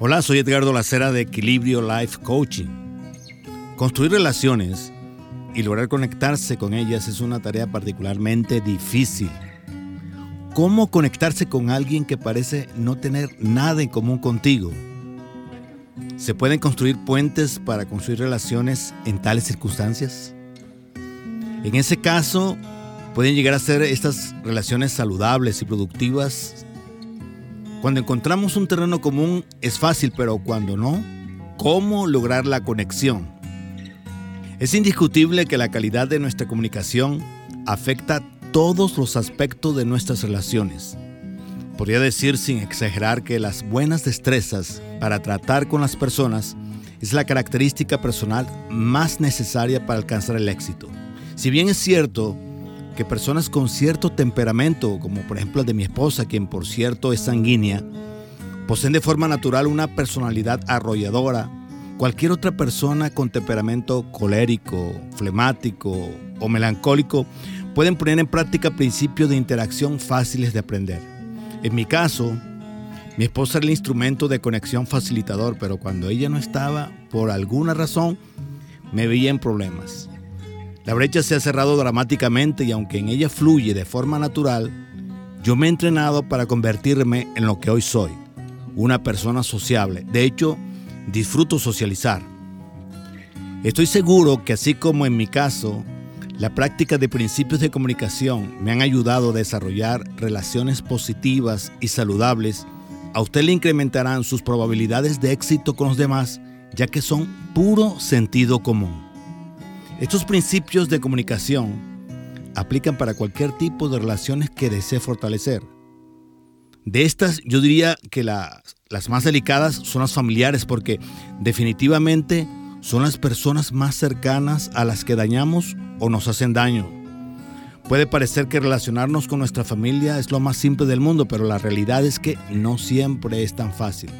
Hola, soy Edgardo Lacera de Equilibrio Life Coaching. Construir relaciones y lograr conectarse con ellas es una tarea particularmente difícil. ¿Cómo conectarse con alguien que parece no tener nada en común contigo? ¿Se pueden construir puentes para construir relaciones en tales circunstancias? En ese caso, pueden llegar a ser estas relaciones saludables y productivas cuando encontramos un terreno común es fácil, pero cuando no, ¿cómo lograr la conexión? Es indiscutible que la calidad de nuestra comunicación afecta todos los aspectos de nuestras relaciones. Podría decir sin exagerar que las buenas destrezas para tratar con las personas es la característica personal más necesaria para alcanzar el éxito. Si bien es cierto que personas con cierto temperamento, como por ejemplo el de mi esposa, quien por cierto es sanguínea, poseen de forma natural una personalidad arrolladora, cualquier otra persona con temperamento colérico, flemático o melancólico pueden poner en práctica principios de interacción fáciles de aprender. En mi caso, mi esposa era el instrumento de conexión facilitador, pero cuando ella no estaba, por alguna razón, me veía en problemas. La brecha se ha cerrado dramáticamente y aunque en ella fluye de forma natural, yo me he entrenado para convertirme en lo que hoy soy, una persona sociable. De hecho, disfruto socializar. Estoy seguro que así como en mi caso, la práctica de principios de comunicación me han ayudado a desarrollar relaciones positivas y saludables, a usted le incrementarán sus probabilidades de éxito con los demás, ya que son puro sentido común. Estos principios de comunicación aplican para cualquier tipo de relaciones que desee fortalecer. De estas, yo diría que las más delicadas son las familiares porque definitivamente son las personas más cercanas a las que dañamos o nos hacen daño. Puede parecer que relacionarnos con nuestra familia es lo más simple del mundo, pero la realidad es que no siempre es tan fácil.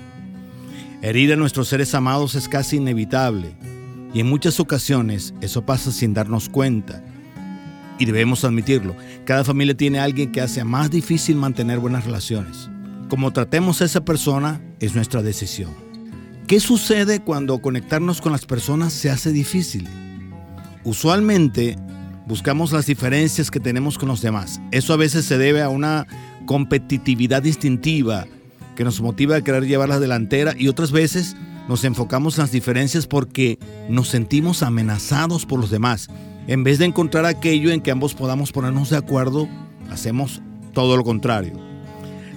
Herir a nuestros seres amados es casi inevitable y en muchas ocasiones eso pasa sin darnos cuenta. Y debemos admitirlo, cada familia tiene a alguien que hace más difícil mantener buenas relaciones. Como tratemos a esa persona es nuestra decisión. ¿Qué sucede cuando conectarnos con las personas se hace difícil? Usualmente buscamos las diferencias que tenemos con los demás. Eso a veces se debe a una competitividad instintiva que nos motiva a querer llevar la delantera y otras veces nos enfocamos en las diferencias porque nos sentimos amenazados por los demás. En vez de encontrar aquello en que ambos podamos ponernos de acuerdo, hacemos todo lo contrario.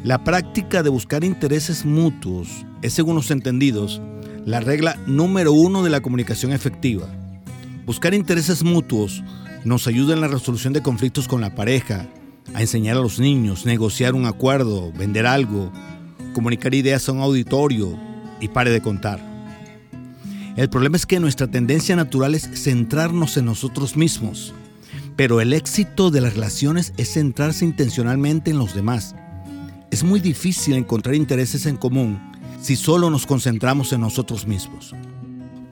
La práctica de buscar intereses mutuos es, según los entendidos, la regla número uno de la comunicación efectiva. Buscar intereses mutuos nos ayuda en la resolución de conflictos con la pareja, a enseñar a los niños, negociar un acuerdo, vender algo, comunicar ideas a un auditorio, y pare de contar. El problema es que nuestra tendencia natural es centrarnos en nosotros mismos, pero el éxito de las relaciones es centrarse intencionalmente en los demás. Es muy difícil encontrar intereses en común si solo nos concentramos en nosotros mismos.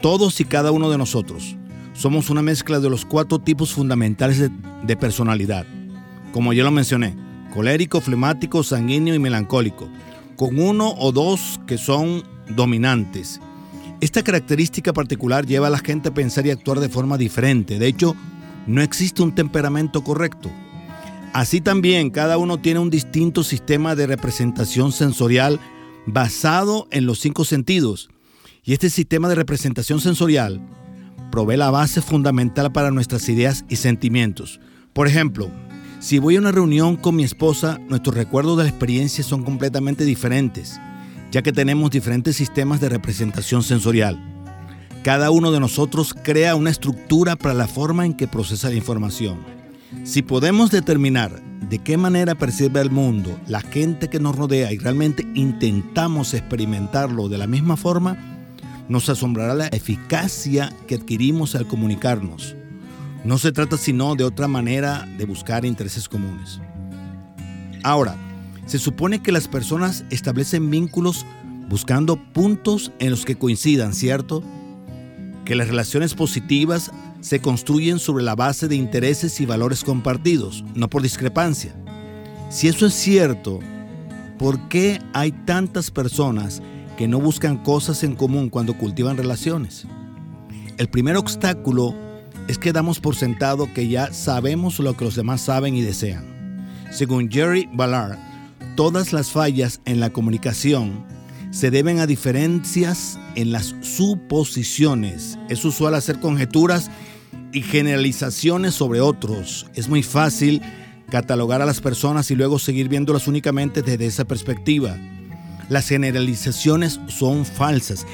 Todos y cada uno de nosotros somos una mezcla de los cuatro tipos fundamentales de, personalidad. Como ya lo mencioné, colérico, flemático, sanguíneo y melancólico, con uno o dos que son dominantes. Esta característica particular lleva a la gente a pensar y actuar de forma diferente. De hecho, no existe un temperamento correcto. Así también, cada uno tiene un distinto sistema de representación sensorial basado en los cinco sentidos. Y este sistema de representación sensorial provee la base fundamental para nuestras ideas y sentimientos. Por ejemplo, si voy a una reunión con mi esposa, nuestros recuerdos de la experiencia son completamente diferentes ya que tenemos diferentes sistemas de representación sensorial. Cada uno de nosotros crea una estructura para la forma en que procesa la información. Si podemos determinar de qué manera percibe el mundo la gente que nos rodea y realmente intentamos experimentarlo de la misma forma, nos asombrará la eficacia que adquirimos al comunicarnos. No se trata sino de otra manera de buscar intereses comunes. Ahora, se supone que las personas establecen vínculos buscando puntos en los que coincidan, ¿cierto? Que las relaciones positivas se construyen sobre la base de intereses y valores compartidos, no por discrepancia. Si eso es cierto, ¿por qué hay tantas personas que no buscan cosas en común cuando cultivan relaciones. El primer obstáculo es que damos por sentado que ya sabemos lo que los demás saben y desean. Según Jerry Ballard, todas las fallas en la comunicación se deben a diferencias en las suposiciones. Es usual hacer conjeturas y generalizaciones sobre otros. Es muy fácil catalogar a las personas y luego seguir viéndolas únicamente desde esa perspectiva. Las generalizaciones son falsas.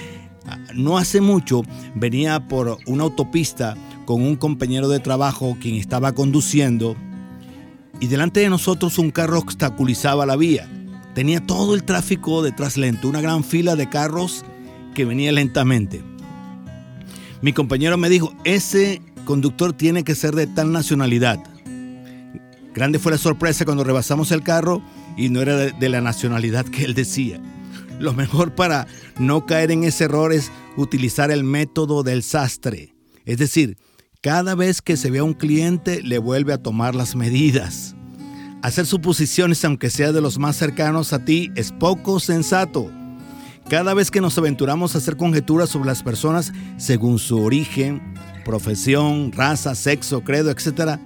No hace mucho venía por una autopista con un compañero de trabajo quien estaba conduciendo y delante de nosotros un carro obstaculizaba la vía. Tenía todo el tráfico detrás lento, una gran fila de carros que venía lentamente. Mi compañero me dijo, ese conductor tiene que ser de tal nacionalidad. Grande fue la sorpresa cuando rebasamos el carro y no era de, la nacionalidad que él decía. Lo mejor para no caer en ese error es utilizar el método del sastre. Es decir, cada vez que se ve a un cliente le vuelve a tomar las medidas. Hacer suposiciones, aunque sea de los más cercanos a ti, es poco sensato. Cada vez que nos aventuramos a hacer conjeturas sobre las personas según su origen, profesión, raza, sexo, credo, etc.,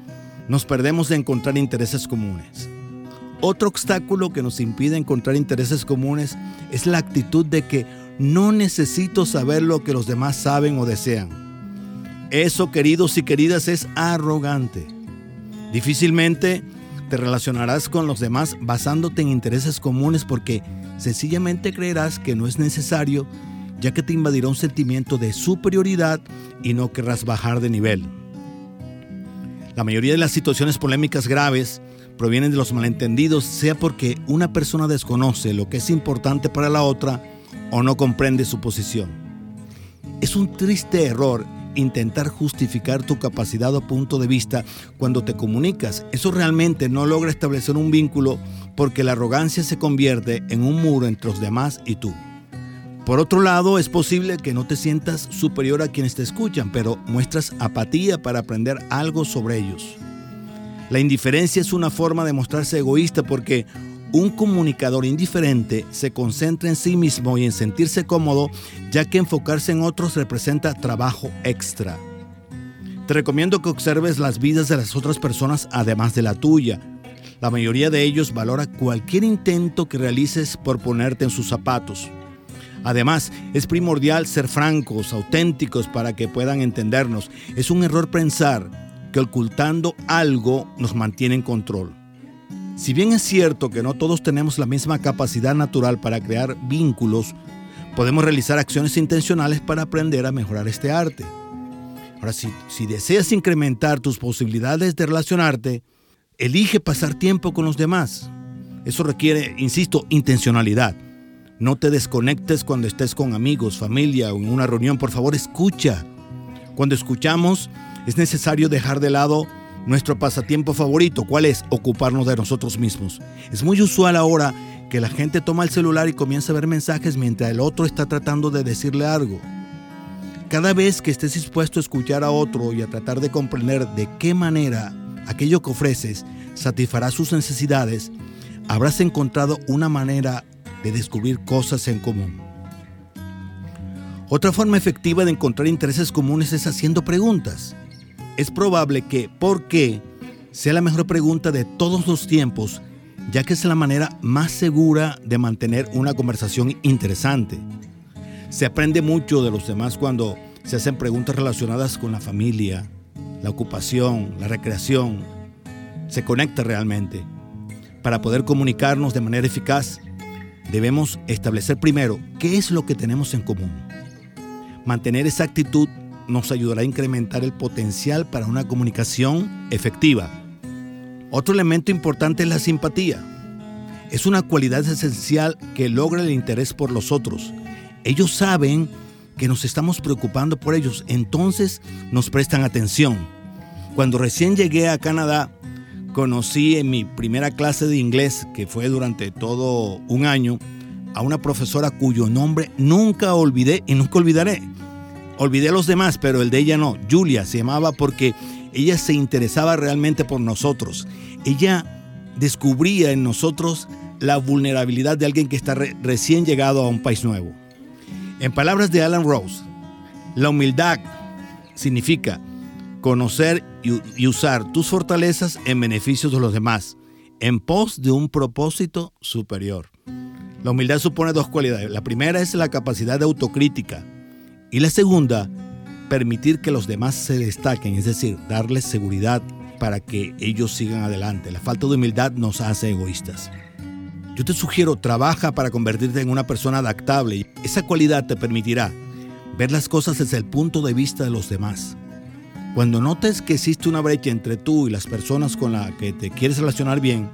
nos perdemos de encontrar intereses comunes. Otro obstáculo que nos impide encontrar intereses comunes es la actitud de que no necesito saber lo que los demás saben o desean. Eso, queridos y queridas, es arrogante. Difícilmente te relacionarás con los demás basándote en intereses comunes porque sencillamente creerás que no es necesario, ya que te invadirá un sentimiento de superioridad y no querrás bajar de nivel. La mayoría de las situaciones polémicas graves provienen de los malentendidos, sea porque una persona desconoce lo que es importante para la otra o no comprende su posición. Es un triste error intentar justificar tu capacidad o punto de vista cuando te comunicas. Eso realmente no logra establecer un vínculo porque la arrogancia se convierte en un muro entre los demás y tú. Por otro lado, es posible que no te sientas superior a quienes te escuchan, pero muestras apatía para aprender algo sobre ellos. La indiferencia es una forma de mostrarse egoísta porque un comunicador indiferente se concentra en sí mismo y en sentirse cómodo, ya que enfocarse en otros representa trabajo extra. Te recomiendo que observes las vidas de las otras personas además de la tuya. La mayoría de ellos valora cualquier intento que realices por ponerte en sus zapatos. Además, es primordial ser francos, auténticos para que puedan entendernos. Es un error pensar que ocultando algo nos mantiene en control. Si bien es cierto que no todos tenemos la misma capacidad natural para crear vínculos, podemos realizar acciones intencionales para aprender a mejorar este arte. Ahora, si, deseas incrementar tus posibilidades de relacionarte, elige pasar tiempo con los demás. Eso requiere, insisto, intencionalidad. No te desconectes cuando estés con amigos, familia o en una reunión. Por favor, escucha. Cuando escuchamos, es necesario dejar de lado nuestro pasatiempo favorito. ¿Cuál es? Ocuparnos de nosotros mismos. Es muy usual ahora que la gente toma el celular y comienza a ver mensajes mientras el otro está tratando de decirle algo. Cada vez que estés dispuesto a escuchar a otro y a tratar de comprender de qué manera aquello que ofreces satisfará sus necesidades, habrás encontrado una manera de descubrir cosas en común. Otra forma efectiva de encontrar intereses comunes es haciendo preguntas es probable que ¿por qué? sea la mejor pregunta de todos los tiempos, ya que es la manera más segura de mantener una conversación interesante. Se aprende mucho de los demás cuando se hacen preguntas relacionadas con la familia, la ocupación, la recreación. Se conecta realmente. Para poder comunicarnos de manera eficaz, debemos establecer primero qué es lo que tenemos en común. Mantener esa actitud nos ayudará a incrementar el potencial para una comunicación efectiva. Otro elemento importante es la simpatía. Es una cualidad esencial que logra el interés por los otros. Ellos saben que nos estamos preocupando por ellos, entonces nos prestan atención. Cuando recién llegué a Canadá, conocí en mi primera clase de inglés, que fue durante todo un año, a una profesora cuyo nombre nunca olvidé y nunca olvidaré. Olvidé a los demás, pero el de ella no. Julia se llamaba porque ella se interesaba realmente por nosotros. Ella descubría en nosotros la vulnerabilidad de alguien que está recién llegado a un país nuevo. En palabras de Alan Rose, la humildad significa conocer y usar tus fortalezas en beneficio de los demás, en pos de un propósito superior. La humildad supone dos cualidades. La primera es la capacidad de autocrítica y la segunda, permitir que los demás se destaquen, es decir, darles seguridad para que ellos sigan adelante. La falta de humildad nos hace egoístas. Yo te sugiero, trabaja para convertirte en una persona adaptable. Esa cualidad te permitirá ver las cosas desde el punto de vista de los demás. Cuando notes que existe una brecha entre tú y las personas con las que te quieres relacionar bien,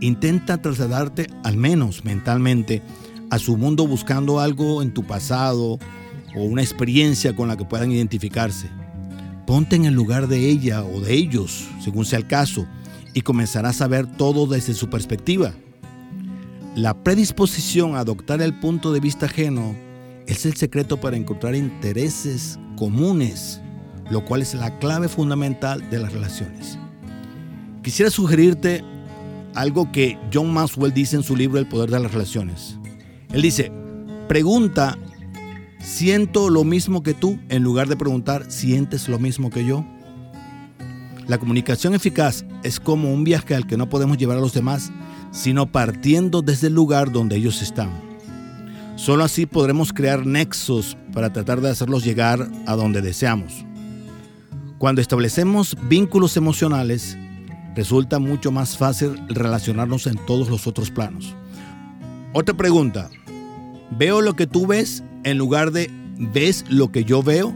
intenta trasladarte al menos mentalmente a su mundo buscando algo en tu pasado o una experiencia con la que puedan identificarse. Ponte en el lugar de ella o de ellos, según sea el caso, y comenzarás a ver todo desde su perspectiva. La predisposición a adoptar el punto de vista ajeno es el secreto para encontrar intereses comunes, lo cual es la clave fundamental de las relaciones. Quisiera sugerirte algo que John Maxwell dice en su libro El poder de las relaciones. Él dice, pregunta, ¿siento lo mismo que tú? En lugar de preguntar, ¿sientes lo mismo que yo? La comunicación eficaz es como un viaje al que no podemos llevar a los demás sino partiendo desde el lugar donde ellos están. Solo así podremos crear nexos para tratar de hacerlos llegar a donde deseamos. Cuando establecemos vínculos emocionales, resulta mucho más fácil relacionarnos en todos los otros planos. Otra pregunta, ¿veo lo que tú ves en lugar de ves lo que yo veo?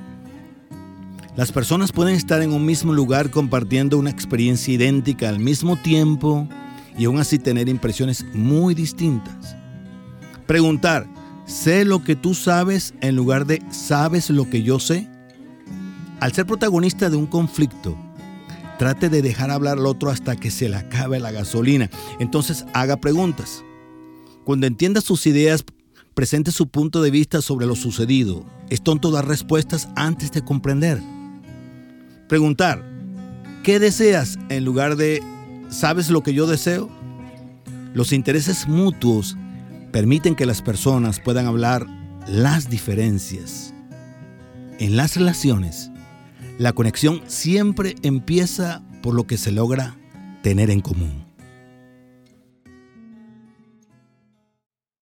Las personas pueden estar en un mismo lugar compartiendo una experiencia idéntica al mismo tiempo y aún así tener impresiones muy distintas. Preguntar, ¿sé lo que tú sabes en lugar de ¿sabes lo que yo sé? Al ser protagonista de un conflicto, trate de dejar hablar al otro hasta que se le acabe la gasolina. Entonces haga preguntas. Cuando entienda sus ideas, presente su punto de vista sobre lo sucedido. Es tonto dar respuestas antes de comprender. Preguntar, ¿qué deseas en lugar de ¿Sabes lo que yo deseo? Los intereses mutuos permiten que las personas puedan hablar las diferencias. En las relaciones, la conexión siempre empieza por lo que se logra tener en común.